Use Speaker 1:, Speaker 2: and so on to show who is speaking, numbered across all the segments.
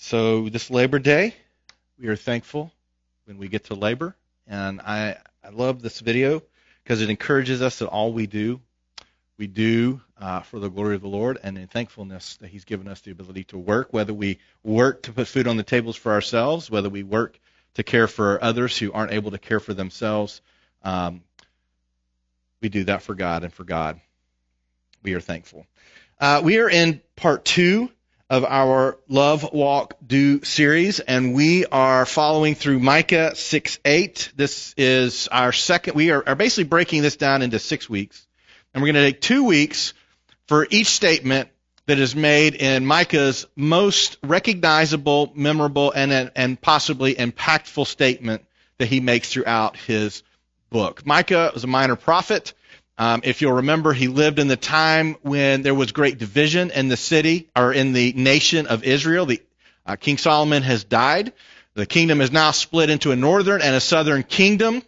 Speaker 1: So this Labor Day, we are thankful when we get to labor, and I I love this video because it encourages us that all we do, we do uh, for the glory of the Lord, and in thankfulness that He's given us the ability to work, whether we work to put food on the tables for ourselves, whether we work to care for others who aren't able to care for themselves. Um, we do that for God and for God. We are thankful. Uh, we are in part two of our Love Walk Do series, and we are following through Micah 6 8. This is our second, we are, are basically breaking this down into six weeks. And we're going to take two weeks for each statement that is made in Micah's most recognizable, memorable, and, and possibly impactful statement that he makes throughout his book. Micah was a minor prophet. Um, if you'll remember, he lived in the time when there was great division in the city or in the nation of Israel. The, uh, King Solomon has died. The kingdom is now split into a northern and a southern kingdom.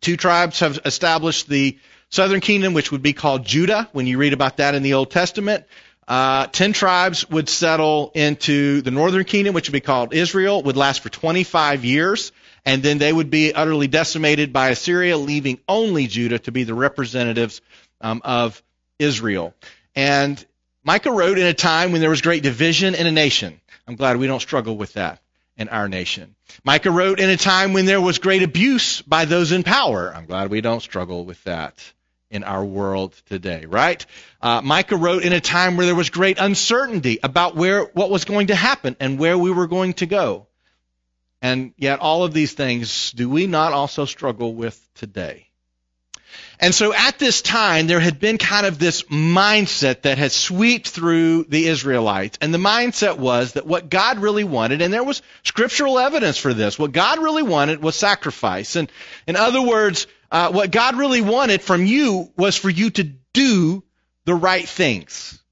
Speaker 1: Two tribes have established the southern kingdom, which would be called Judah when you read about that in the Old Testament. Uh, ten tribes would settle into the northern kingdom, which would be called Israel, would last for 25 years and then they would be utterly decimated by Assyria, leaving only Judah to be the representatives um, of Israel. And Micah wrote in a time when there was great division in a nation. I'm glad we don't struggle with that in our nation. Micah wrote in a time when there was great abuse by those in power. I'm glad we don't struggle with that in our world today, right? Uh, Micah wrote in a time where there was great uncertainty about where what was going to happen and where we were going to go. And yet, all of these things, do we not also struggle with today? And so at this time, there had been kind of this mindset that had swept through the Israelites. And the mindset was that what God really wanted, and there was scriptural evidence for this, what God really wanted was sacrifice. And in other words, uh, what God really wanted from you was for you to do the right things.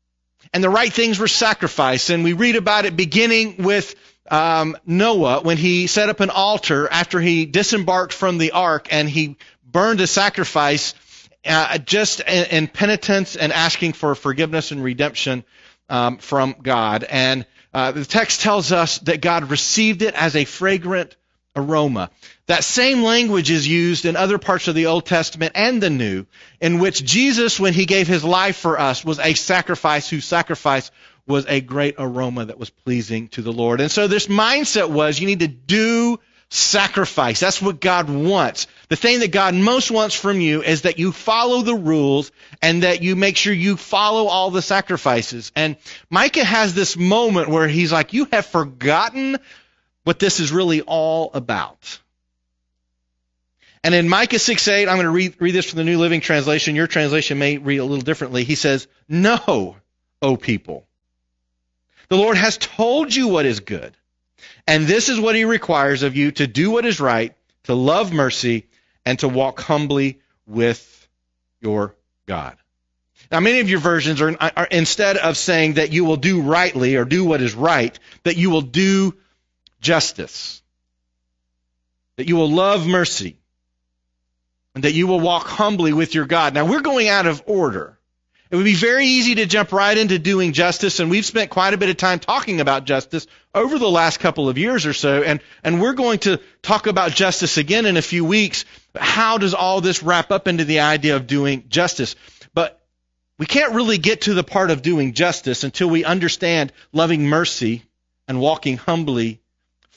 Speaker 1: And the right things were sacrifice. And we read about it beginning with um, Noah when he set up an altar after he disembarked from the ark and he burned a sacrifice uh, just in, in, penitence and asking for forgiveness and redemption um, from God. And uh, the text tells us that God received it as a fragrant aroma. That same language is used in other parts of the Old Testament and the New, in which Jesus, when he gave his life for us, was a sacrifice whose sacrifice was a great aroma that was pleasing to the Lord. And so this mindset was you need to do sacrifice. That's what God wants. The thing that God most wants from you is that you follow the rules and that you make sure you follow all the sacrifices. And Micah has this moment where he's like, you have forgotten what this is really all about. And in Micah 6 8, I'm going to read, read this from the New Living Translation. Your translation may read a little differently. He says, No, O people. The Lord has told you what is good. And this is what he requires of you to do what is right, to love mercy, and to walk humbly with your God. Now, many of your versions are, are, instead of saying that you will do rightly or do what is right, that you will do justice, that you will love mercy, and that you will walk humbly with your God. Now, we're going out of order. It would be very easy to jump right into doing justice, and we've spent quite a bit of time talking about justice over the last couple of years or so, and, and we're going to talk about justice again in a few weeks. How does all this wrap up into the idea of doing justice? But we can't really get to the part of doing justice until we understand loving mercy and walking humbly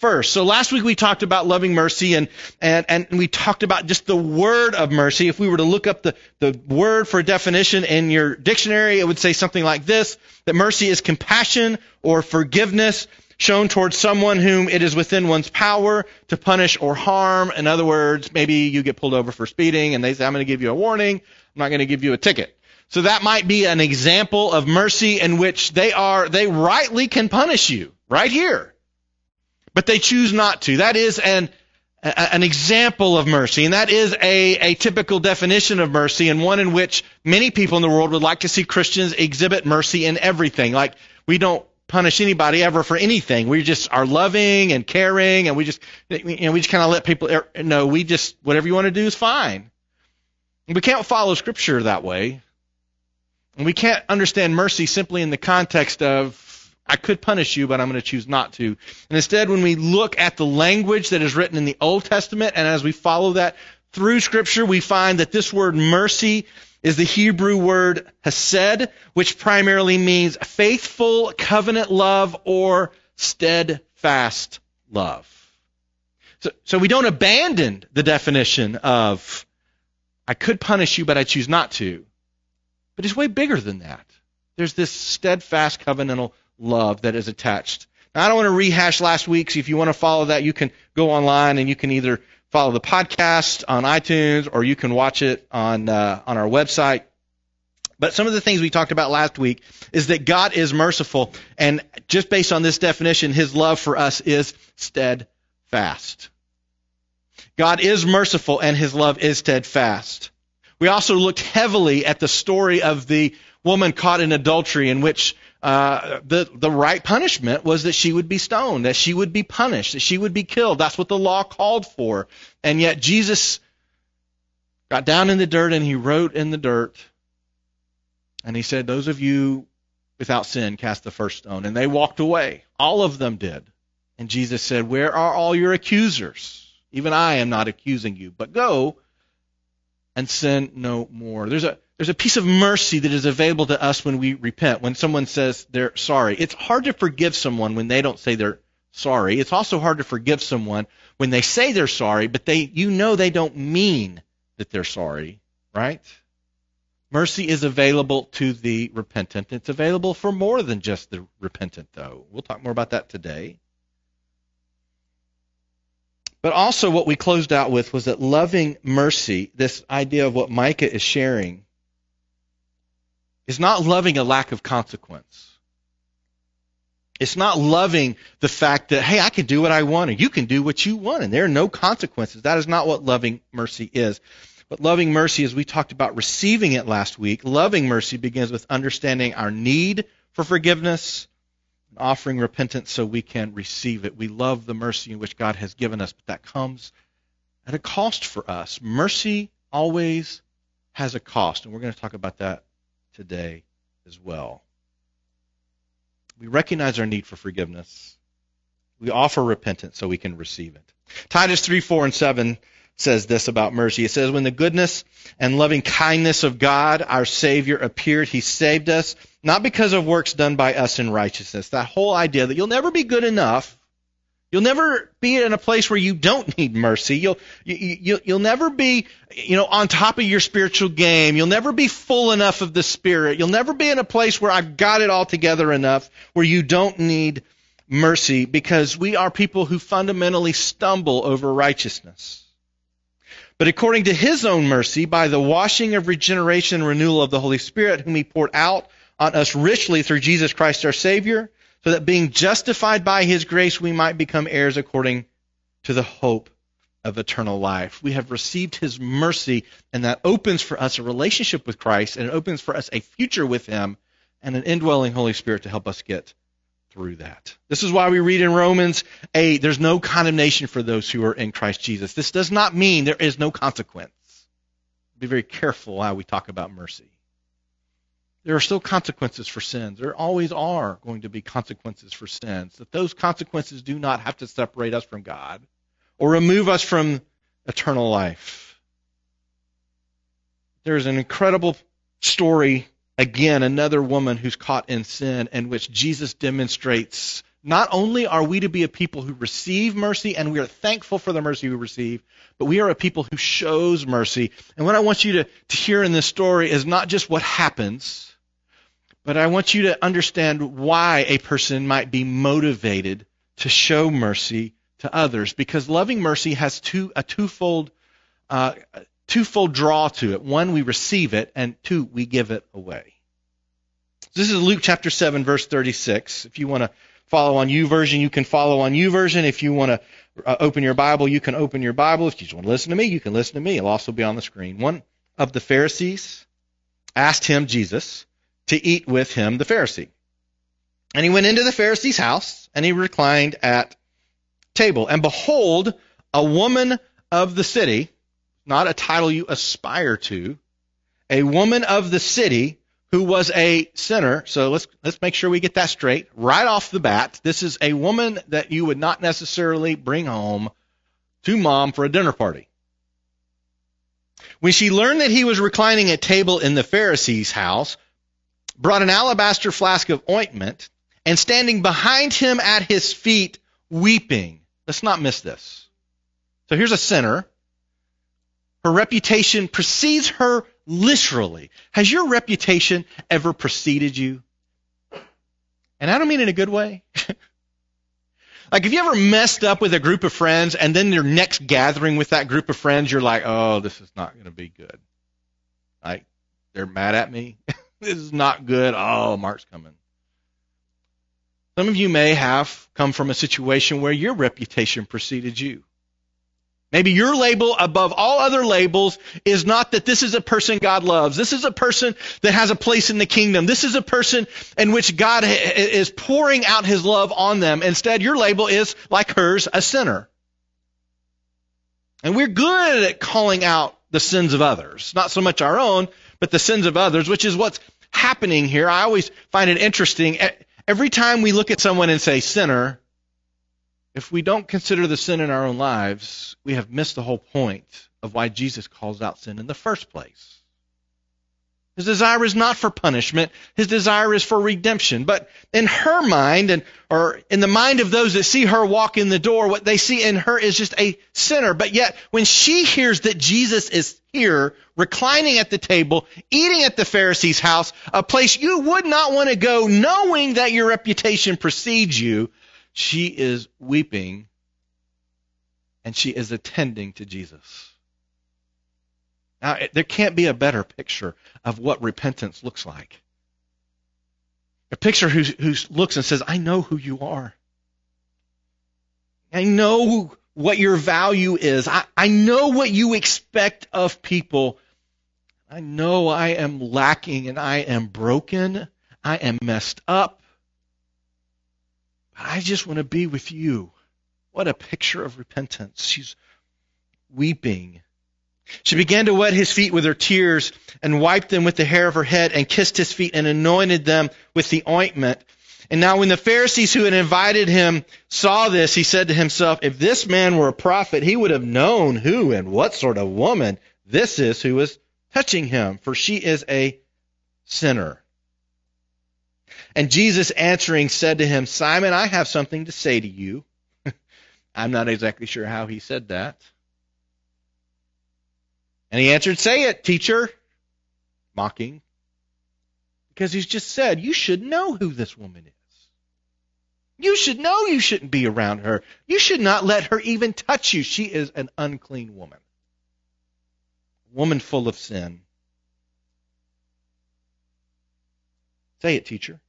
Speaker 1: first. So last week we talked about loving mercy and, and, and we talked about just the word of mercy. If we were to look up the, the word for definition in your dictionary, it would say something like this, that mercy is compassion or forgiveness shown towards someone whom it is within one's power to punish or harm. In other words, maybe you get pulled over for speeding and they say, I'm going to give you a warning. I'm not going to give you a ticket. So that might be an example of mercy in which they are, they rightly can punish you right here but they choose not to. That is an an example of mercy, and that is a, a typical definition of mercy, and one in which many people in the world would like to see Christians exhibit mercy in everything. Like we don't punish anybody ever for anything. We just are loving and caring, and we just you know, we just kind of let people know we just whatever you want to do is fine. We can't follow Scripture that way, and we can't understand mercy simply in the context of I could punish you, but I'm going to choose not to. And instead, when we look at the language that is written in the Old Testament, and as we follow that through Scripture, we find that this word mercy is the Hebrew word hesed, which primarily means faithful covenant love or steadfast love. So, so we don't abandon the definition of I could punish you, but I choose not to. But it's way bigger than that. There's this steadfast covenantal love that is attached. Now, I don't want to rehash last week's. If you want to follow that, you can go online and you can either follow the podcast on iTunes or you can watch it on uh, on our website. But some of the things we talked about last week is that God is merciful, and just based on this definition, His love for us is steadfast. God is merciful, and His love is steadfast. We also looked heavily at the story of the woman caught in adultery, in which uh, the the right punishment was that she would be stoned, that she would be punished, that she would be killed. That's what the law called for. And yet Jesus got down in the dirt and he wrote in the dirt, and he said, "Those of you without sin cast the first stone." And they walked away. All of them did. And Jesus said, "Where are all your accusers? Even I am not accusing you, but go." and sin no more. There's a there's a piece of mercy that is available to us when we repent. When someone says they're sorry, it's hard to forgive someone when they don't say they're sorry. It's also hard to forgive someone when they say they're sorry, but they you know they don't mean that they're sorry, right? Mercy is available to the repentant. It's available for more than just the repentant, though. We'll talk more about that today. But also, what we closed out with was that loving mercy, this idea of what Micah is sharing, is not loving a lack of consequence. It's not loving the fact that, hey, I can do what I want and you can do what you want and there are no consequences. That is not what loving mercy is. But loving mercy, as we talked about receiving it last week, loving mercy begins with understanding our need for forgiveness and offering repentance so we can receive it. We love the mercy in which God has given us, but that comes at a cost for us. Mercy always has a cost, and we're going to talk about that today as well. We recognize our need for forgiveness. We offer repentance so we can receive it. Titus 3, 4, and 7 says this about mercy. It says, When the goodness and loving kindness of God, our Savior, appeared, He saved us, not because of works done by us in righteousness. That whole idea that you'll never be good enough. You'll never be in a place where you don't need mercy. You'll you, you, you'll never be you know on top of your spiritual game. You'll never be full enough of the Spirit. You'll never be in a place where I've got it all together enough where you don't need mercy because we are people who fundamentally stumble over righteousness. But according to his own mercy, by the washing of regeneration and renewal of the Holy Spirit, whom he poured out on us richly through Jesus Christ our Savior, so that being justified by his grace, we might become heirs according to the hope of eternal life. We have received his mercy, and that opens for us a relationship with Christ, and it opens for us a future with him, and an indwelling Holy Spirit to help us get through that. This is why we read in Romans 8 there's no condemnation for those who are in Christ Jesus. This does not mean there is no consequence. Be very careful how we talk about mercy. There are still consequences for sins. There always are going to be consequences for sins. That those consequences do not have to separate us from God or remove us from eternal life. There's an incredible story again, another woman who's caught in sin, in which Jesus demonstrates not only are we to be a people who receive mercy and we are thankful for the mercy we receive, but we are a people who shows mercy. And what I want you to, to hear in this story is not just what happens, but I want you to understand why a person might be motivated to show mercy to others. Because loving mercy has two, a twofold uh, twofold draw to it. One, we receive it, and two, we give it away. This is Luke chapter 7, verse 36. If you want to follow on YouVersion, you can follow on YouVersion. If you want to uh, open your Bible, you can open your Bible. If you just want to listen to me, you can listen to me. It'll also be on the screen. One of the Pharisees asked him, Jesus, to eat with him, the Pharisee. And he went into the Pharisee's house, and he reclined at table. And behold, a woman of the city, not a title you aspire to, a woman of the city who was a sinner. So let's let's make sure we get that straight right off the bat. This is a woman that you would not necessarily bring home to mom for a dinner party. When she learned that he was reclining at table in the Pharisee's house, brought an alabaster flask of ointment, and standing behind him at his feet, weeping. Let's not miss this. So here's a sinner. Her reputation precedes her literally. Has your reputation ever preceded you? And I don't mean in a good way. like, have you ever messed up with a group of friends and then your next gathering with that group of friends, you're like, oh, this is not going to be good. Like, they're mad at me. this is not good. Oh, Mark's coming. Some of you may have come from a situation where your reputation preceded you. Maybe your label above all other labels is not that this is a person God loves. This is a person that has a place in the kingdom. This is a person in which God is pouring out his love on them. Instead, your label is, like hers, a sinner. And we're good at calling out the sins of others. Not so much our own, but the sins of others, which is what's happening here. I always find it interesting. Every time we look at someone and say sinner, if we don't consider the sin in our own lives, we have missed the whole point of why Jesus calls out sin in the first place. His desire is not for punishment. His desire is for redemption. But in her mind, and or in the mind of those that see her walk in the door, what they see in her is just a sinner. But yet, when she hears that Jesus is here, reclining at the table, eating at the Pharisee's house, a place you would not want to go, knowing that your reputation precedes you, she is weeping and she is attending to Jesus. Now, there can't be a better picture of what repentance looks like. A picture who, who looks and says, I know who you are. I know what your value is. I, I know what you expect of people. I know I am lacking and I am broken. I am messed up. I just want to be with you. What a picture of repentance. She's weeping. She began to wet his feet with her tears and wiped them with the hair of her head and kissed his feet and anointed them with the ointment. And now when the Pharisees who had invited him saw this, he said to himself, if this man were a prophet, he would have known who and what sort of woman this is who is touching him, for she is a sinner. And Jesus answering said to him, Simon, I have something to say to you. I'm not exactly sure how he said that. And he answered, Say it, teacher, mocking. Because he's just said, You should know who this woman is. You should know you shouldn't be around her. You should not let her even touch you. She is an unclean woman. A woman full of sin. Say it, teacher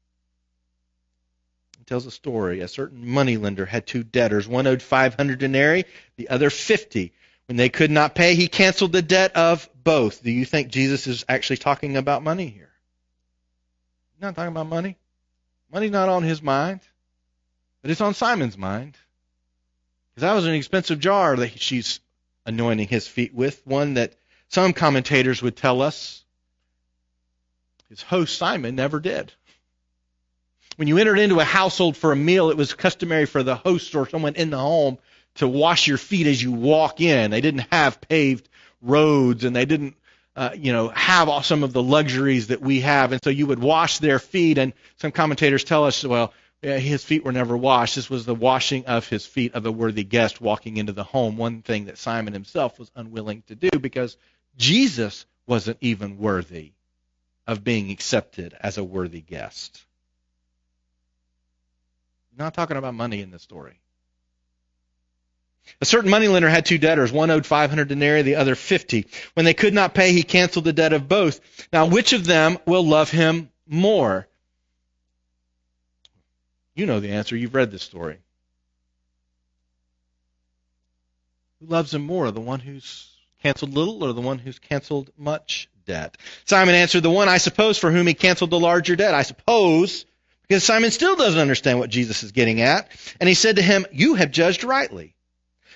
Speaker 1: tells a story. A certain moneylender had two debtors. One owed 500 denarii, the other 50. When they could not pay, he canceled the debt of both. Do you think Jesus is actually talking about money here? He's not talking about money. Money's not on his mind, but it's on Simon's mind. Because that was an expensive jar that she's anointing his feet with, one that some commentators would tell us his host Simon never did. When you entered into a household for a meal, it was customary for the host or someone in the home to wash your feet as you walk in. They didn't have paved roads and they didn't, uh, you know, have all, some of the luxuries that we have. And so you would wash their feet. And some commentators tell us, well, his feet were never washed. This was the washing of his feet of a worthy guest walking into the home. One thing that Simon himself was unwilling to do because Jesus wasn't even worthy of being accepted as a worthy guest not talking about money in this story. A certain moneylender had two debtors. One owed 500 denarii, the other 50. When they could not pay, he canceled the debt of both. Now, which of them will love him more? You know the answer. You've read this story. Who loves him more, the one who's canceled little or the one who's canceled much debt? Simon answered, The one, I suppose, for whom he canceled the larger debt. I suppose because Simon still doesn't understand what Jesus is getting at. And he said to him, You have judged rightly.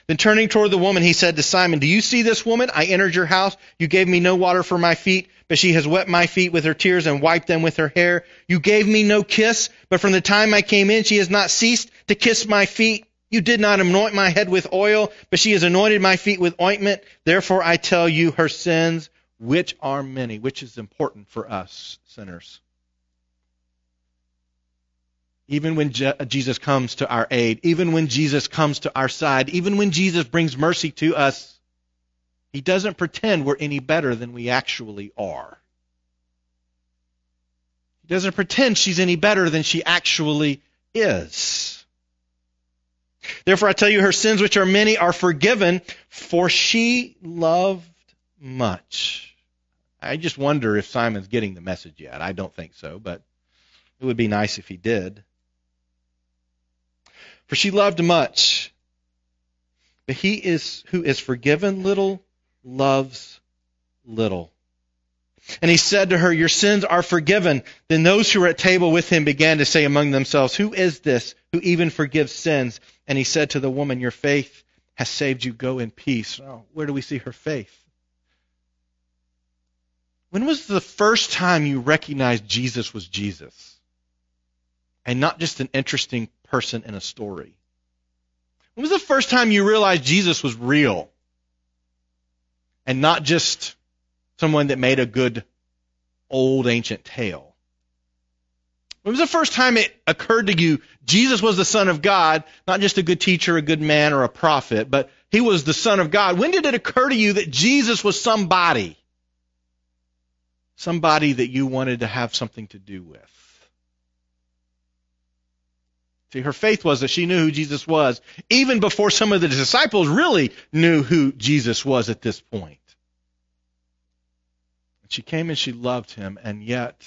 Speaker 1: Then turning toward the woman, he said to Simon, Do you see this woman? I entered your house. You gave me no water for my feet, but she has wet my feet with her tears and wiped them with her hair. You gave me no kiss, but from the time I came in, she has not ceased to kiss my feet. You did not anoint my head with oil, but she has anointed my feet with ointment. Therefore I tell you her sins, which are many, which is important for us sinners. Even when Je- Jesus comes to our aid, even when Jesus comes to our side, even when Jesus brings mercy to us, he doesn't pretend we're any better than we actually are. He doesn't pretend she's any better than she actually is. Therefore, I tell you, her sins, which are many, are forgiven, for she loved much. I just wonder if Simon's getting the message yet. I don't think so, but it would be nice if he did. For she loved much. But he is who is forgiven little loves little. And he said to her, Your sins are forgiven. Then those who were at table with him began to say among themselves, Who is this who even forgives sins? And he said to the woman, Your faith has saved you. Go in peace. Oh, where do we see her faith? When was the first time you recognized Jesus was Jesus? And not just an interesting person in a story? When was the first time you realized Jesus was real? And not just someone that made a good old ancient tale? When was the first time it occurred to you Jesus was the Son of God, not just a good teacher, a good man, or a prophet, but he was the Son of God? When did it occur to you that Jesus was somebody? Somebody that you wanted to have something to do with? See, her faith was that she knew who Jesus was, even before some of the disciples really knew who Jesus was at this point. She came and she loved him, and yet,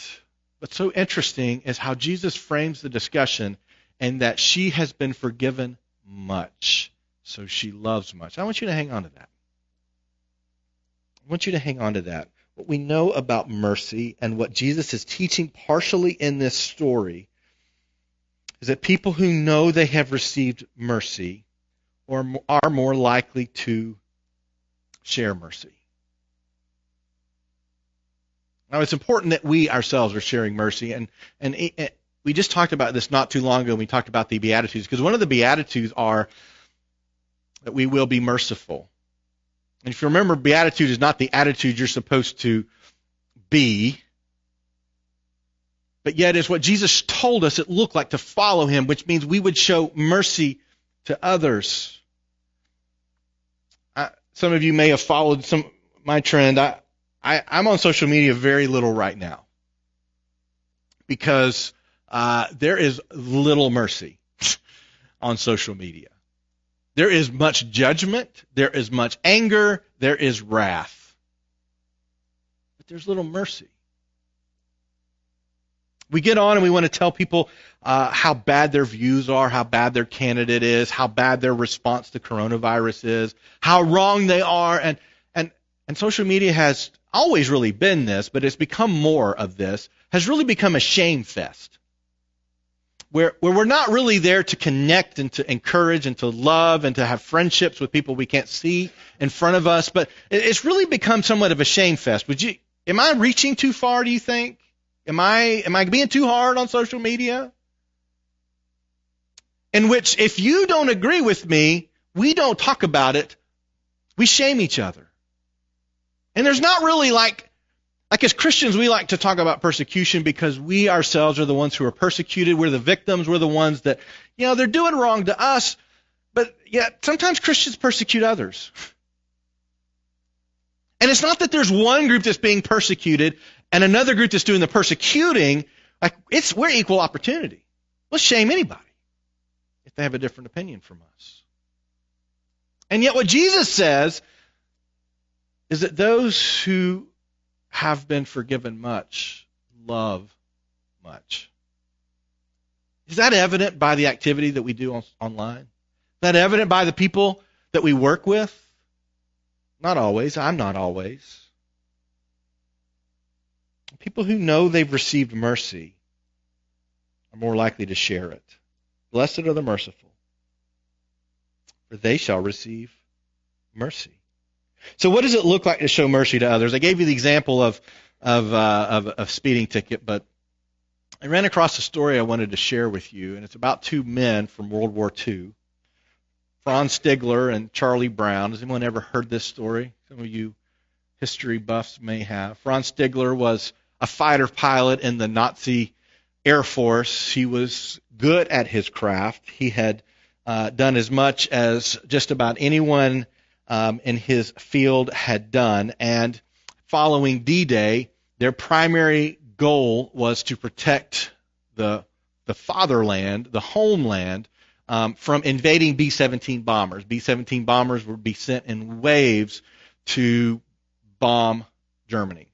Speaker 1: what's so interesting is how Jesus frames the discussion and that she has been forgiven much, so she loves much. I want you to hang on to that. I want you to hang on to that. What we know about mercy and what Jesus is teaching partially in this story is that people who know they have received mercy or are more likely to share mercy. Now, it's important that we ourselves are sharing mercy, and and it, we just talked about this not too long ago. when We talked about the beatitudes because one of the beatitudes are that we will be merciful. And if you remember, beatitude is not the attitude you're supposed to be, but yet is what Jesus told us it looked like to follow him, which means we would show mercy to others. I, some of you may have followed some my trend. I, I, I'm on social media very little right now because uh, there is little mercy on social media. There is much judgment, there is much anger, there is wrath, but there's little mercy. We get on and we want to tell people uh, how bad their views are, how bad their candidate is, how bad their response to coronavirus is, how wrong they are, and and and social media has always really been this, but it's become more of this, has really become a shame fest. Where, where we're not really there to connect and to encourage and to love and to have friendships with people we can't see in front of us, but it's really become somewhat of a shame fest. Would you, am I reaching too far, do you think? Am I, am I being too hard on social media? In which, if you don't agree with me, we don't talk about it. We shame each other. And there's not really like, like as Christians, we like to talk about persecution because we ourselves are the ones who are persecuted. We're the victims. We're the ones that, you know, they're doing wrong to us. But yet, sometimes Christians persecute others. And it's not that there's one group that's being persecuted and another group that's doing the persecuting. Like, it's, we're equal opportunity. Let's shame anybody if they have a different opinion from us. And yet, what Jesus says is that those who have been forgiven much love much. Is that evident by the activity that we do on, online? Is that evident by the people that we work with? Not always. I'm not always. People who know they've received mercy are more likely to share it. Blessed are the merciful, for they shall receive mercy. So what does it look like to show mercy to others? I gave you the example of of, uh, of a speeding ticket, but I ran across a story I wanted to share with you, and it's about two men from World War II, Franz Stigler and Charlie Brown. Has anyone ever heard this story? Some of you history buffs may have. Franz Stigler was a fighter pilot in the Nazi Air Force. He was good at his craft. He had uh, done as much as just about anyone um, in his field had done. And following D Day, their primary goal was to protect the the fatherland, the homeland, um, from invading B-17 bombers. B-17 bombers would be sent in waves to bomb Germany,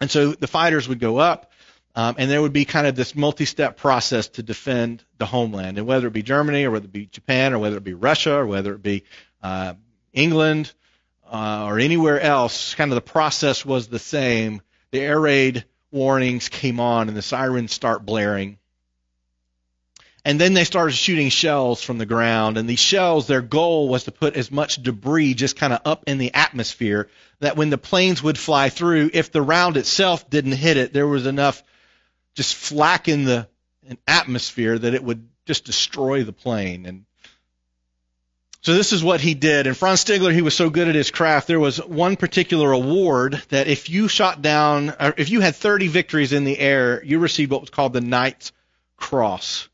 Speaker 1: and so the fighters would go up, um, and there would be kind of this multi-step process to defend the homeland, and whether it be Germany or whether it be Japan or whether it be Russia or whether it be uh, England uh, or anywhere else, kind of the process was the same. The air raid warnings came on and the sirens start blaring. And then they started shooting shells from the ground. And these shells, their goal was to put as much debris just kind of up in the atmosphere that when the planes would fly through, if the round itself didn't hit it, there was enough just flack in the atmosphere that it would just destroy the plane. And so this is what he did. And Franz Stigler, he was so good at his craft. There was one particular award that if you shot down, if you had 30 victories in the air, you received what was called the Knight's Cross.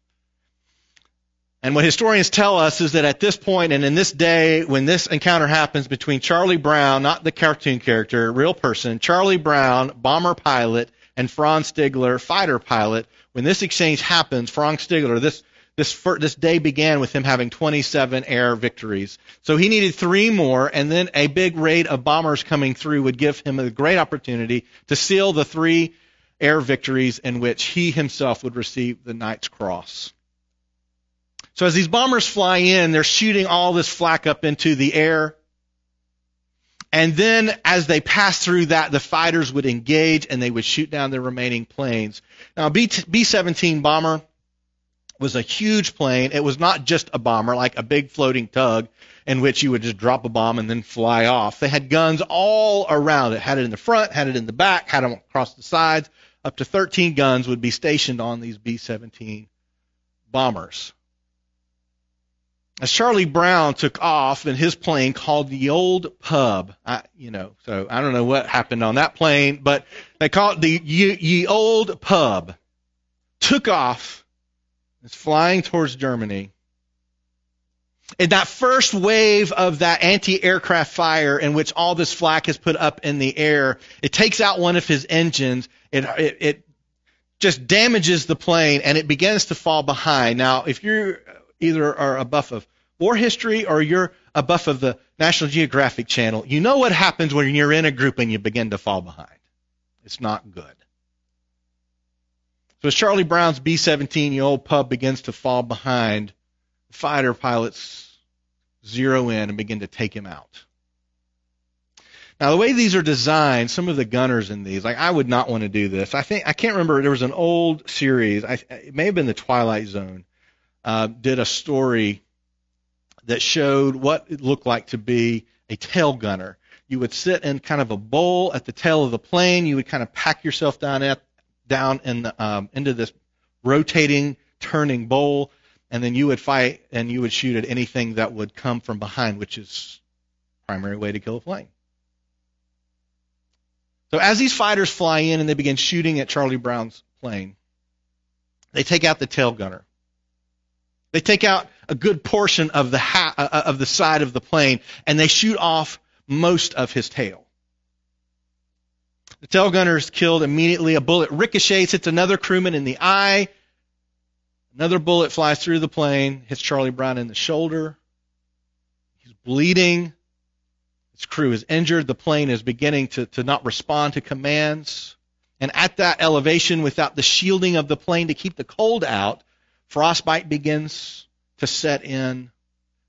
Speaker 1: And what historians tell us is that at this point and in this day, when this encounter happens between Charlie Brown, not the cartoon character, real person, Charlie Brown, bomber pilot, and Franz Stigler, fighter pilot, when this exchange happens, Franz Stigler, this this, this day began with him having 27 air victories. So he needed three more, and then a big raid of bombers coming through would give him a great opportunity to seal the three air victories in which he himself would receive the Knight's Cross. So as these bombers fly in, they're shooting all this flak up into the air. And then as they pass through that, the fighters would engage and they would shoot down the remaining planes. Now, B 17 bomber was a huge plane. It was not just a bomber, like a big floating tug in which you would just drop a bomb and then fly off. They had guns all around it. Had it in the front, had it in the back, had them across the sides. Up to 13 guns would be stationed on these B-17 bombers. As Charlie Brown took off in his plane called the Old Pub, I, you know, so I don't know what happened on that plane, but they called the Ye, Ye Old Pub. Took off is flying towards Germany. In that first wave of that anti-aircraft fire in which all this flak is put up in the air, it takes out one of his engines. It, it, it just damages the plane and it begins to fall behind. Now, if you either are a buff of war history or you're a buff of the National Geographic Channel, you know what happens when you're in a group and you begin to fall behind. It's not good. So as Charlie Brown's B-17 the old pub begins to fall behind, the fighter pilots zero in and begin to take him out. Now the way these are designed, some of the gunners in these, like I would not want to do this. I think I can't remember. There was an old series. I, it may have been the Twilight Zone. Uh, did a story that showed what it looked like to be a tail gunner. You would sit in kind of a bowl at the tail of the plane. You would kind of pack yourself down at down in the, um, into this rotating, turning bowl, and then you would fight and you would shoot at anything that would come from behind, which is primary way to kill a plane. So as these fighters fly in and they begin shooting at Charlie Brown's plane, they take out the tail gunner. They take out a good portion of the ha- uh, of the side of the plane and they shoot off most of his tail. The tail gunner is killed immediately. A bullet ricochets, hits another crewman in the eye. Another bullet flies through the plane, hits Charlie Brown in the shoulder. He's bleeding. His crew is injured. The plane is beginning to, to not respond to commands. And at that elevation, without the shielding of the plane to keep the cold out, frostbite begins to set in.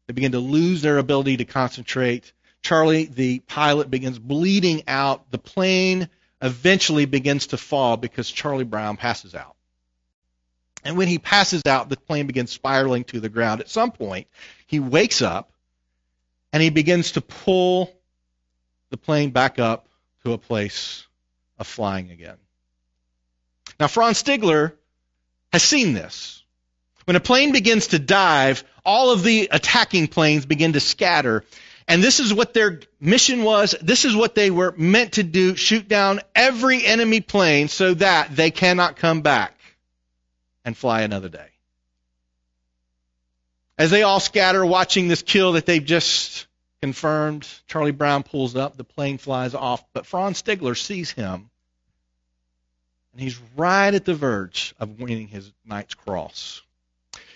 Speaker 1: They begin to lose their ability to concentrate. Charlie, the pilot, begins bleeding out. The plane eventually begins to fall because Charlie Brown passes out. And when he passes out, the plane begins spiraling to the ground. At some point, he wakes up and he begins to pull the plane back up to a place of flying again. Now, Franz Stigler has seen this. When a plane begins to dive, all of the attacking planes begin to scatter. And this is what their mission was. This is what they were meant to do shoot down every enemy plane so that they cannot come back and fly another day. As they all scatter watching this kill that they've just confirmed, Charlie Brown pulls up, the plane flies off, but Franz Stigler sees him, and he's right at the verge of winning his Knight's Cross.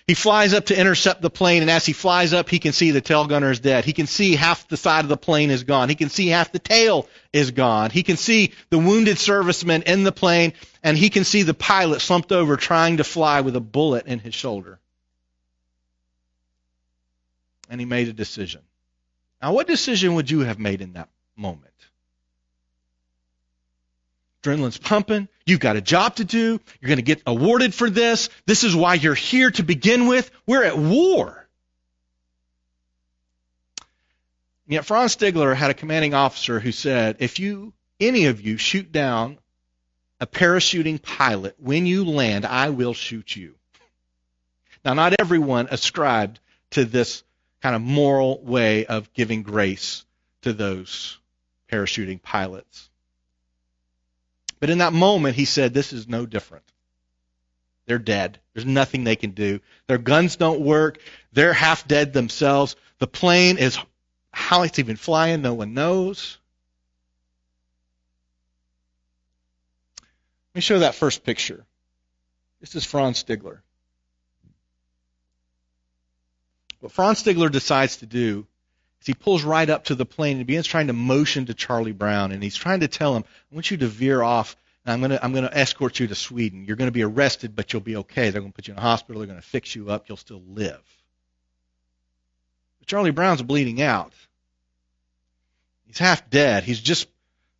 Speaker 1: He flies up to intercept the plane, and as he flies up, he can see the tail gunner is dead. He can see half the side of the plane is gone. He can see half the tail is gone. He can see the wounded serviceman in the plane, and he can see the pilot slumped over trying to fly with a bullet in his shoulder. And he made a decision. Now, what decision would you have made in that moment? Adrenaline's pumping. You've got a job to do. You're going to get awarded for this. This is why you're here to begin with. We're at war. And yet Franz Stigler had a commanding officer who said, if you, any of you, shoot down a parachuting pilot, when you land, I will shoot you. Now, not everyone ascribed to this kind of moral way of giving grace to those parachuting pilots. But in that moment, he said, This is no different. They're dead. There's nothing they can do. Their guns don't work. They're half dead themselves. The plane is how it's even flying, no one knows. Let me show that first picture. This is Franz Stigler. What Franz Stigler decides to do he pulls right up to the plane and begins trying to motion to Charlie Brown, and he's trying to tell him, "I want you to veer off. And I'm going to I'm to escort you to Sweden. You're going to be arrested, but you'll be okay. They're going to put you in a hospital. They're going to fix you up. You'll still live." But Charlie Brown's bleeding out. He's half dead. He's just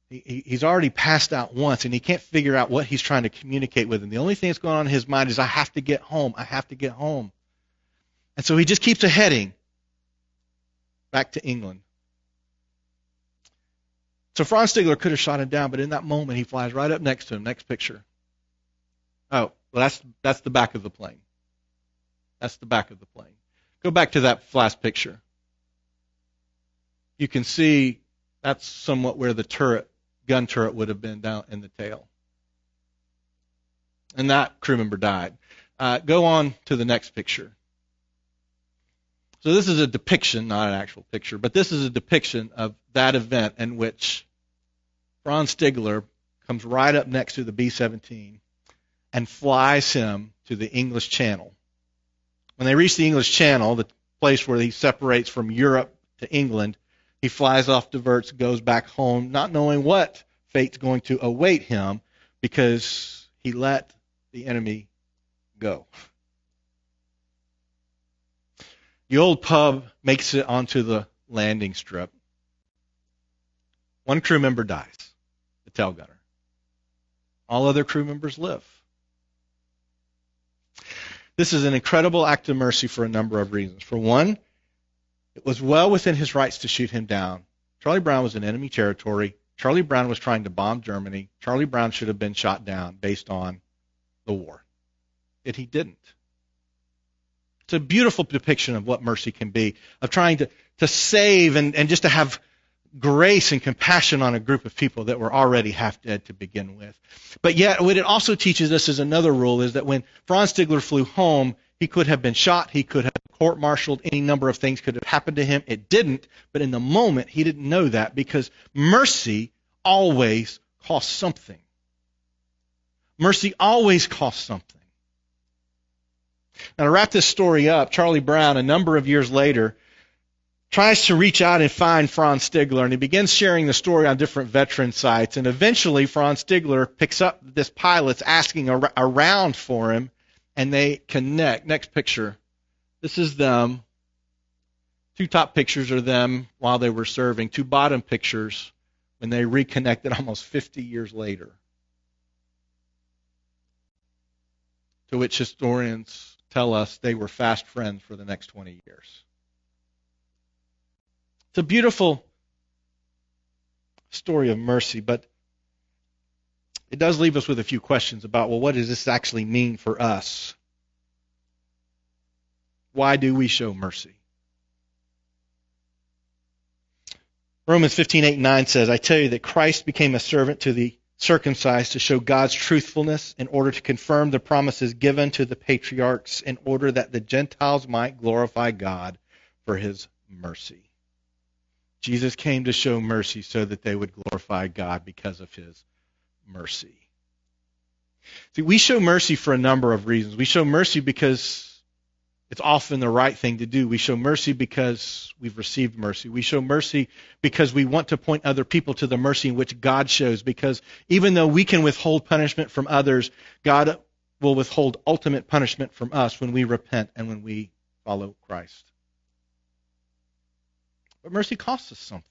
Speaker 1: he, he's already passed out once, and he can't figure out what he's trying to communicate with him. The only thing that's going on in his mind is, "I have to get home. I have to get home." And so he just keeps a heading back to England. So Franz Stigler could have shot him down, but in that moment he flies right up next to him. Next picture. Oh, well that's that's the back of the plane. That's the back of the plane. Go back to that last picture. You can see that's somewhat where the turret, gun turret, would have been down in the tail. And that crew member died. Uh, go on to the next picture. So this is a depiction, not an actual picture, but this is a depiction of that event in which Franz Stigler comes right up next to the B-17 and flies him to the English Channel. When they reach the English Channel, the place where he separates from Europe to England, he flies off diverts, goes back home, not knowing what fate's going to await him because he let the enemy go. The old pub makes it onto the landing strip. One crew member dies, the tail gunner. All other crew members live. This is an incredible act of mercy for a number of reasons. For one, it was well within his rights to shoot him down. Charlie Brown was in enemy territory. Charlie Brown was trying to bomb Germany. Charlie Brown should have been shot down based on the war. Yet he didn't. It's a beautiful depiction of what mercy can be, of trying to, to save and, and just to have grace and compassion on a group of people that were already half dead to begin with. But yet, what it also teaches us is another rule is that when Franz Stigler flew home, he could have been shot, he could have court martialed, any number of things could have happened to him. It didn't, but in the moment, he didn't know that because mercy always costs something. Mercy always costs something. Now, to wrap this story up, Charlie Brown, a number of years later, tries to reach out and find Franz Stigler, and he begins sharing the story on different veteran sites. And eventually, Franz Stigler picks up this pilot's asking around for him, and they connect. Next picture. This is them. Two top pictures are them while they were serving. Two bottom pictures when they reconnected almost 50 years later. To which historians tell us they were fast friends for the next 20 years. It's a beautiful story of mercy, but it does leave us with a few questions about, well, what does this actually mean for us? Why do we show mercy? Romans 15, 8, and 9 says, I tell you that Christ became a servant to the circumcised to show God's truthfulness in order to confirm the promises given to the patriarchs in order that the Gentiles might glorify God for his mercy. Jesus came to show mercy so that they would glorify God because of his mercy. See, we show mercy for a number of reasons. We show mercy because it's often the right thing to do. We show mercy because we've received mercy. We show mercy because we want to point other people to the mercy in which God shows. Because even though we can withhold punishment from others, God will withhold ultimate punishment from us when we repent and when we follow Christ. But mercy costs us something.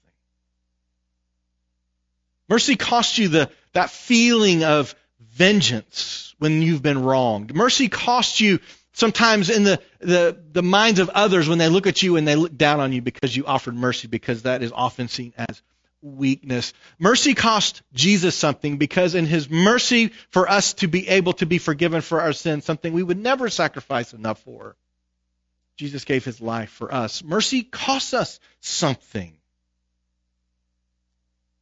Speaker 1: Mercy costs you the, that feeling of vengeance when you've been wronged. Mercy costs you sometimes in the, the, the minds of others when they look at you and they look down on you because you offered mercy, because that is often seen as weakness. Mercy cost Jesus something because in his mercy for us to be able to be forgiven for our sins, something we would never sacrifice enough for. Jesus gave his life for us. Mercy costs us something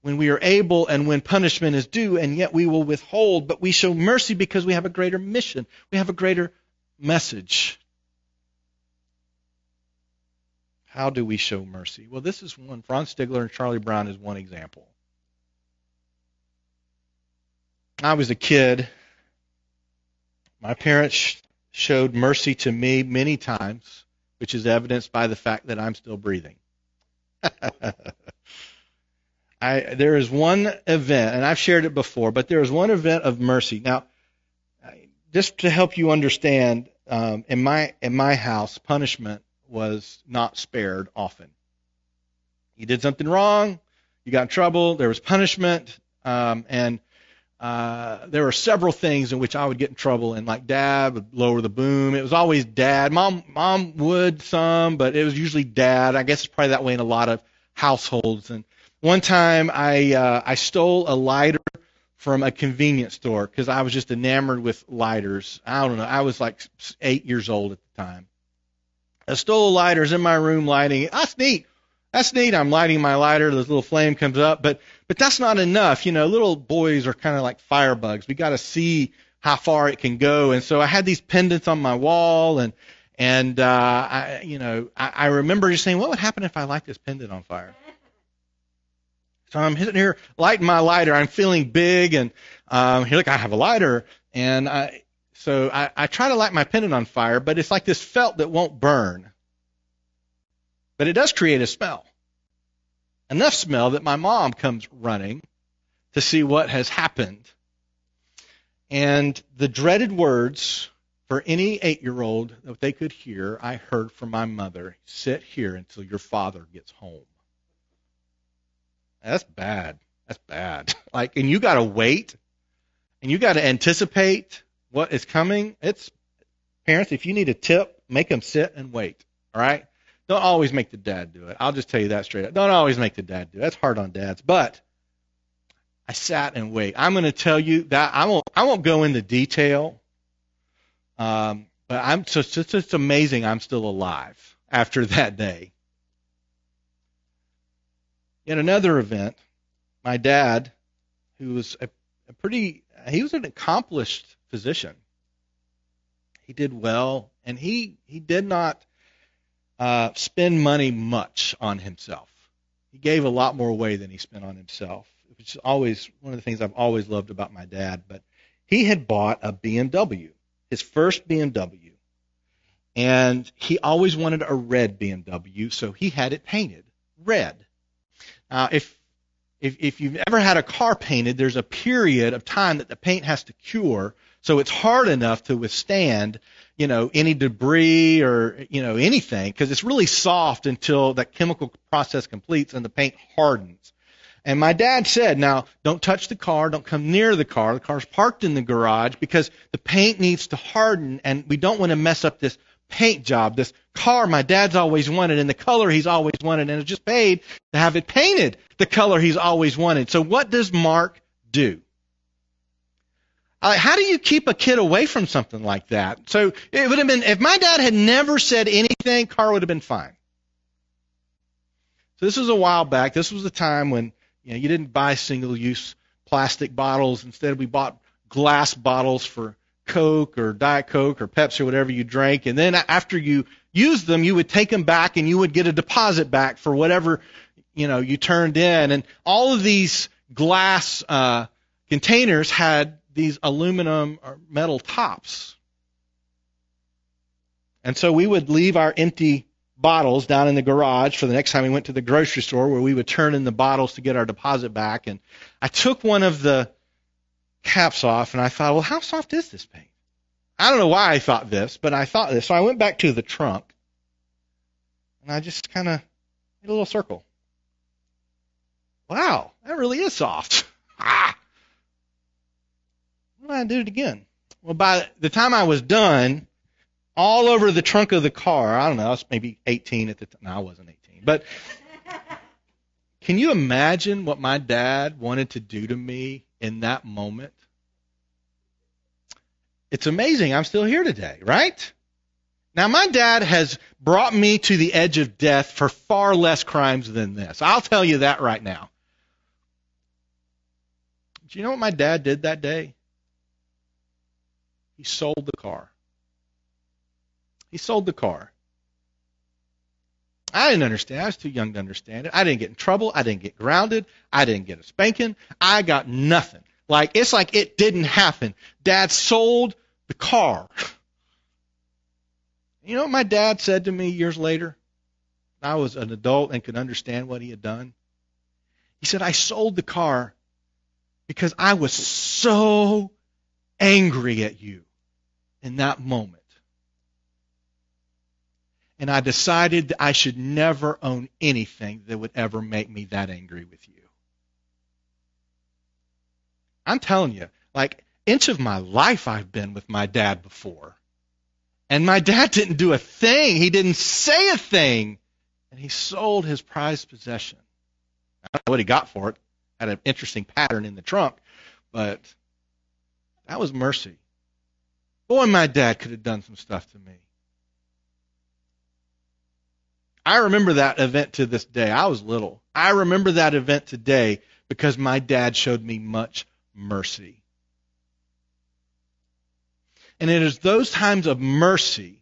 Speaker 1: when we are able and when punishment is due, and yet we will withhold, but we show mercy because we have a greater mission. We have a greater message. How do we show mercy? Well, this is one. Franz Stigler and Charlie Brown is one example. I was a kid. My parents showed mercy to me many times, which is evidenced by the fact that I'm still breathing. I, there is one event, and I've shared it before, but there is one event of mercy. Now, just to help you understand, um, in my in my house, punishment was not spared often. You did something wrong, you got in trouble, there was punishment, um, and uh, there were several things in which I would get in trouble, and like dad would lower the boom. It was always dad. Mom, mom would some, but it was usually dad. I guess it's probably that way in a lot of households. And one time I uh, I stole a lighter from a convenience store because I was just enamored with lighters. I don't know. I was like eight years old at the time. I stole lighters in my room lighting. That's neat. That's neat. I'm lighting my lighter. This little flame comes up, but but that's not enough. You know, little boys are kind of like firebugs. We got to see how far it can go. And so I had these pendants on my wall, and and uh, I you know I, I remember just saying, what would happen if I light this pendant on fire? So I'm sitting here lighting my lighter. I'm feeling big, and um, here, look, I have a lighter, and I, so I, I try to light my pendant on fire, but it's like this felt that won't burn. But it does create a smell. Enough smell that my mom comes running to see what has happened. And the dreaded words for any eight year old that they could hear, I heard from my mother sit here until your father gets home. That's bad. That's bad. Like, and you got to wait and you got to anticipate what is coming. It's parents, if you need a tip, make them sit and wait. All right. Don't always make the dad do it. I'll just tell you that straight up. Don't always make the dad do it. That's hard on dads. But I sat and wait. I'm going to tell you that I won't. I won't go into detail. Um, but I'm just it's just amazing. I'm still alive after that day. In another event, my dad, who was a, a pretty, he was an accomplished physician. He did well, and he he did not uh, spend money much on himself. He gave a lot more away than he spent on himself, which is always one of the things I've always loved about my dad. But he had bought a BMW, his first BMW, and he always wanted a red BMW, so he had it painted red. Uh, if, if, if you've ever had a car painted, there's a period of time that the paint has to cure, so it's hard enough to withstand, you know, any debris or, you know, anything, because it's really soft until that chemical process completes and the paint hardens. And my dad said, now, don't touch the car, don't come near the car. The car's parked in the garage because the paint needs to harden and we don't want to mess up this paint job, this car my dad's always wanted and the color he's always wanted and it's just paid to have it painted the color he's always wanted. So what does Mark do? Uh, how do you keep a kid away from something like that? So it would have been, if my dad had never said anything, car would have been fine. So this was a while back. This was the time when you know you didn't buy single use plastic bottles. Instead, we bought glass bottles for Coke or Diet Coke or Pepsi or whatever you drank. And then after you used them, you would take them back and you would get a deposit back for whatever you know you turned in. And all of these glass uh, containers had these aluminum or metal tops. And so we would leave our empty bottles down in the garage for the next time we went to the grocery store where we would turn in the bottles to get our deposit back. And I took one of the caps off and I thought, well, how soft is this paint? I don't know why I thought this, but I thought this. So I went back to the trunk and I just kind of made a little circle. Wow, that really is soft. ah. Why I do it again? Well, by the time I was done, all over the trunk of the car, I don't know, I was maybe 18 at the time. No, I wasn't 18. But can you imagine what my dad wanted to do to me in that moment? It's amazing. I'm still here today, right? Now, my dad has brought me to the edge of death for far less crimes than this. I'll tell you that right now. Do you know what my dad did that day? He sold the car. He sold the car. I didn't understand. I was too young to understand it. I didn't get in trouble. I didn't get grounded. I didn't get a spanking. I got nothing. Like it's like it didn't happen. Dad sold the car. You know what my dad said to me years later? I was an adult and could understand what he had done. He said, I sold the car because I was so angry at you in that moment. And I decided that I should never own anything that would ever make me that angry with you. I'm telling you, like, inch of my life I've been with my dad before. And my dad didn't do a thing. He didn't say a thing. And he sold his prized possession. I don't know what he got for it. Had an interesting pattern in the trunk, but that was mercy. Boy, my dad could have done some stuff to me. I remember that event to this day. I was little. I remember that event today because my dad showed me much mercy. And it is those times of mercy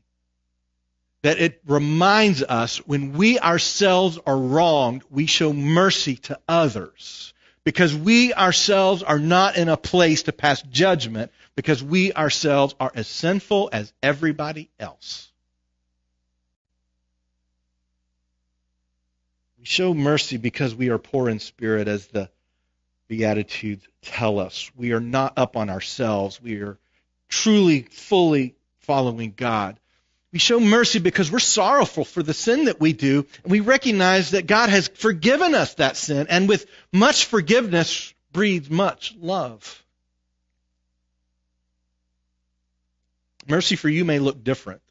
Speaker 1: that it reminds us when we ourselves are wronged, we show mercy to others. Because we ourselves are not in a place to pass judgment, because we ourselves are as sinful as everybody else. We show mercy because we are poor in spirit, as the Beatitudes tell us. We are not up on ourselves. We are truly, fully following God. We show mercy because we're sorrowful for the sin that we do, and we recognize that God has forgiven us that sin, and with much forgiveness breeds much love. Mercy for you may look different.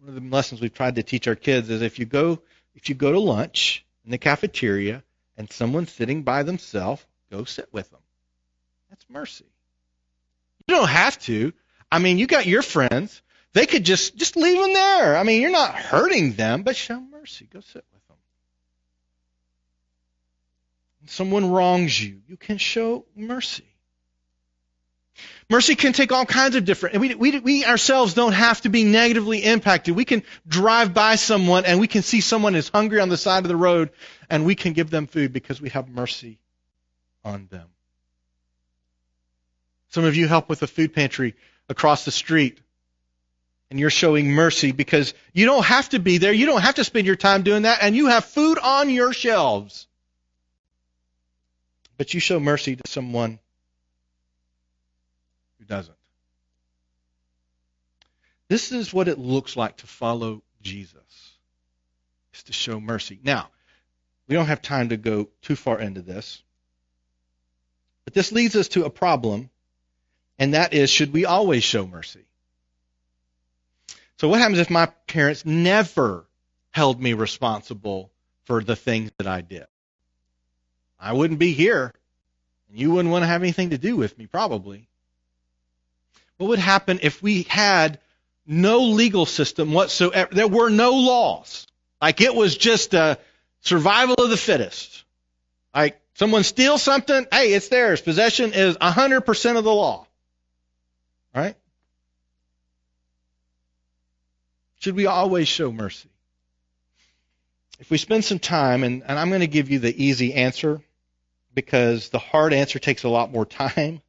Speaker 1: One of the lessons we've tried to teach our kids is if you go if you go to lunch in the cafeteria and someone's sitting by themselves, go sit with them. That's mercy. You don't have to. I mean, you got your friends. They could just just leave them there. I mean, you're not hurting them, but show mercy. Go sit with them. When someone wrongs you, you can show mercy. Mercy can take all kinds of different, and we, we, we ourselves don't have to be negatively impacted. We can drive by someone and we can see someone is hungry on the side of the road and we can give them food because we have mercy on them. Some of you help with a food pantry across the street. And you're showing mercy because you don't have to be there. You don't have to spend your time doing that. And you have food on your shelves. But you show mercy to someone who doesn't. This is what it looks like to follow Jesus. Is to show mercy. Now, we don't have time to go too far into this. But this leads us to a problem and that is should we always show mercy? So, what happens if my parents never held me responsible for the things that I did? I wouldn't be here. And you wouldn't want to have anything to do with me, probably. What would happen if we had no legal system whatsoever? There were no laws. Like it was just a survival of the fittest. Like someone steals something, hey, it's theirs. Possession is 100% of the law. Right? Should we always show mercy? If we spend some time, and, and I'm going to give you the easy answer because the hard answer takes a lot more time,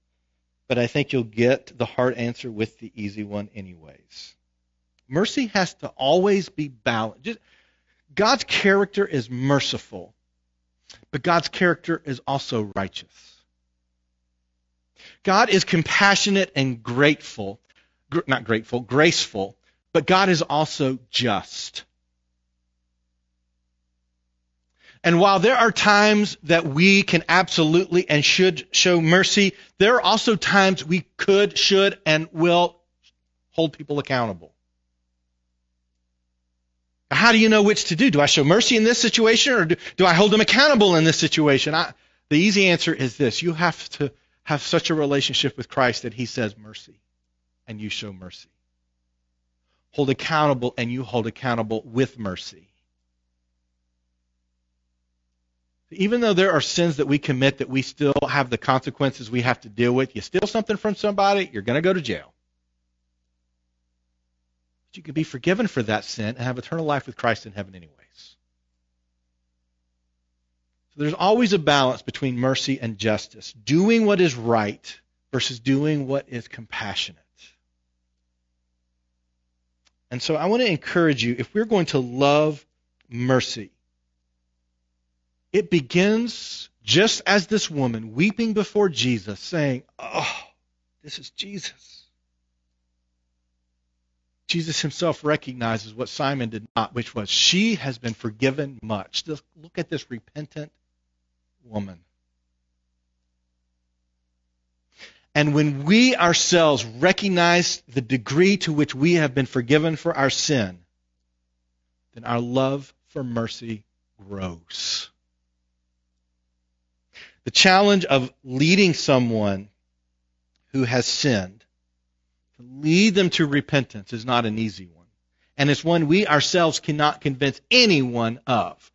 Speaker 1: but I think you'll get the hard answer with the easy one anyways. Mercy has to always be balanced. God's character is merciful, but God's character is also righteous. God is compassionate and grateful, not grateful, graceful, but God is also just. And while there are times that we can absolutely and should show mercy, there are also times we could, should, and will hold people accountable. How do you know which to do? Do I show mercy in this situation or do, do I hold them accountable in this situation? I, the easy answer is this you have to have such a relationship with Christ that He says mercy, and you show mercy hold accountable and you hold accountable with mercy. Even though there are sins that we commit that we still have the consequences we have to deal with, you steal something from somebody, you're going to go to jail. But you can be forgiven for that sin and have eternal life with Christ in heaven, anyways. So there's always a balance between mercy and justice, doing what is right versus doing what is compassionate. And so I want to encourage you if we're going to love mercy, it begins just as this woman weeping before Jesus, saying, Oh, this is Jesus. Jesus himself recognizes what Simon did not, which was she has been forgiven much. Look at this repentant woman. And when we ourselves recognize the degree to which we have been forgiven for our sin, then our love for mercy grows. The challenge of leading someone who has sinned, to lead them to repentance, is not an easy one. And it's one we ourselves cannot convince anyone of.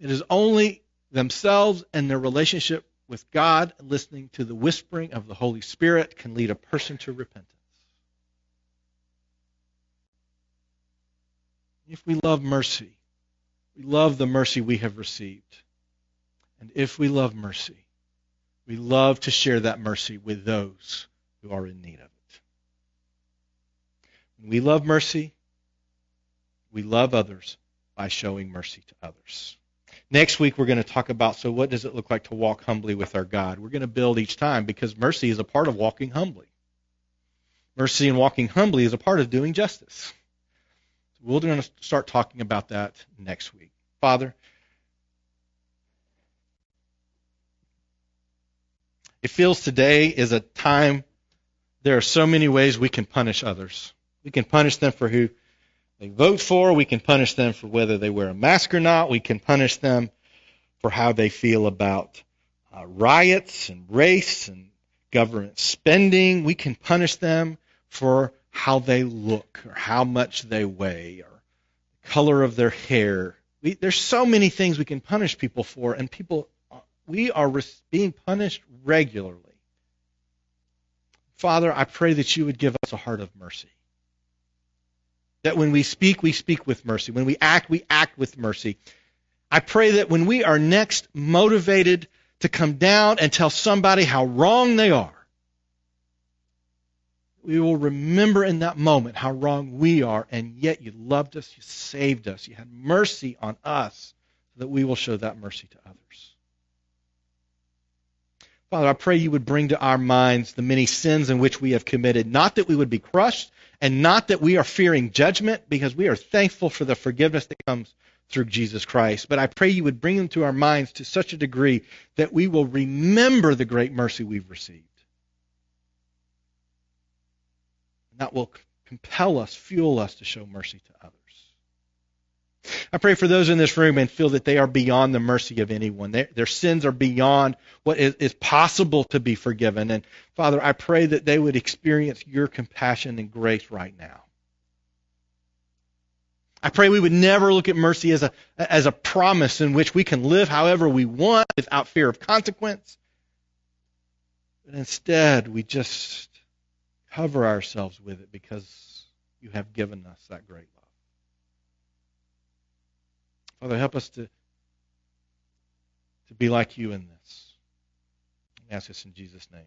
Speaker 1: It is only themselves and their relationship with God, listening to the whispering of the Holy Spirit can lead a person to repentance. If we love mercy, we love the mercy we have received. And if we love mercy, we love to share that mercy with those who are in need of it. When we love mercy, we love others by showing mercy to others. Next week, we're going to talk about so what does it look like to walk humbly with our God? We're going to build each time because mercy is a part of walking humbly. Mercy and walking humbly is a part of doing justice. We're going to start talking about that next week. Father, it feels today is a time there are so many ways we can punish others. We can punish them for who they vote for. We can punish them for whether they wear a mask or not. We can punish them for how they feel about uh, riots and race and government spending. We can punish them for how they look or how much they weigh or the color of their hair. We, there's so many things we can punish people for, and people, we are being punished regularly. Father, I pray that you would give us a heart of mercy. That when we speak, we speak with mercy. When we act, we act with mercy. I pray that when we are next motivated to come down and tell somebody how wrong they are, we will remember in that moment how wrong we are, and yet you loved us, you saved us, you had mercy on us, so that we will show that mercy to others. Father, I pray you would bring to our minds the many sins in which we have committed, not that we would be crushed, and not that we are fearing judgment, because we are thankful for the forgiveness that comes through Jesus Christ. But I pray you would bring them to our minds to such a degree that we will remember the great mercy we've received. And that will compel us, fuel us to show mercy to others. I pray for those in this room and feel that they are beyond the mercy of anyone. Their, their sins are beyond what is, is possible to be forgiven. And Father, I pray that they would experience your compassion and grace right now. I pray we would never look at mercy as a, as a promise in which we can live however we want without fear of consequence. But instead, we just cover ourselves with it because you have given us that great. Father, help us to, to be like you in this. I ask this in Jesus' name.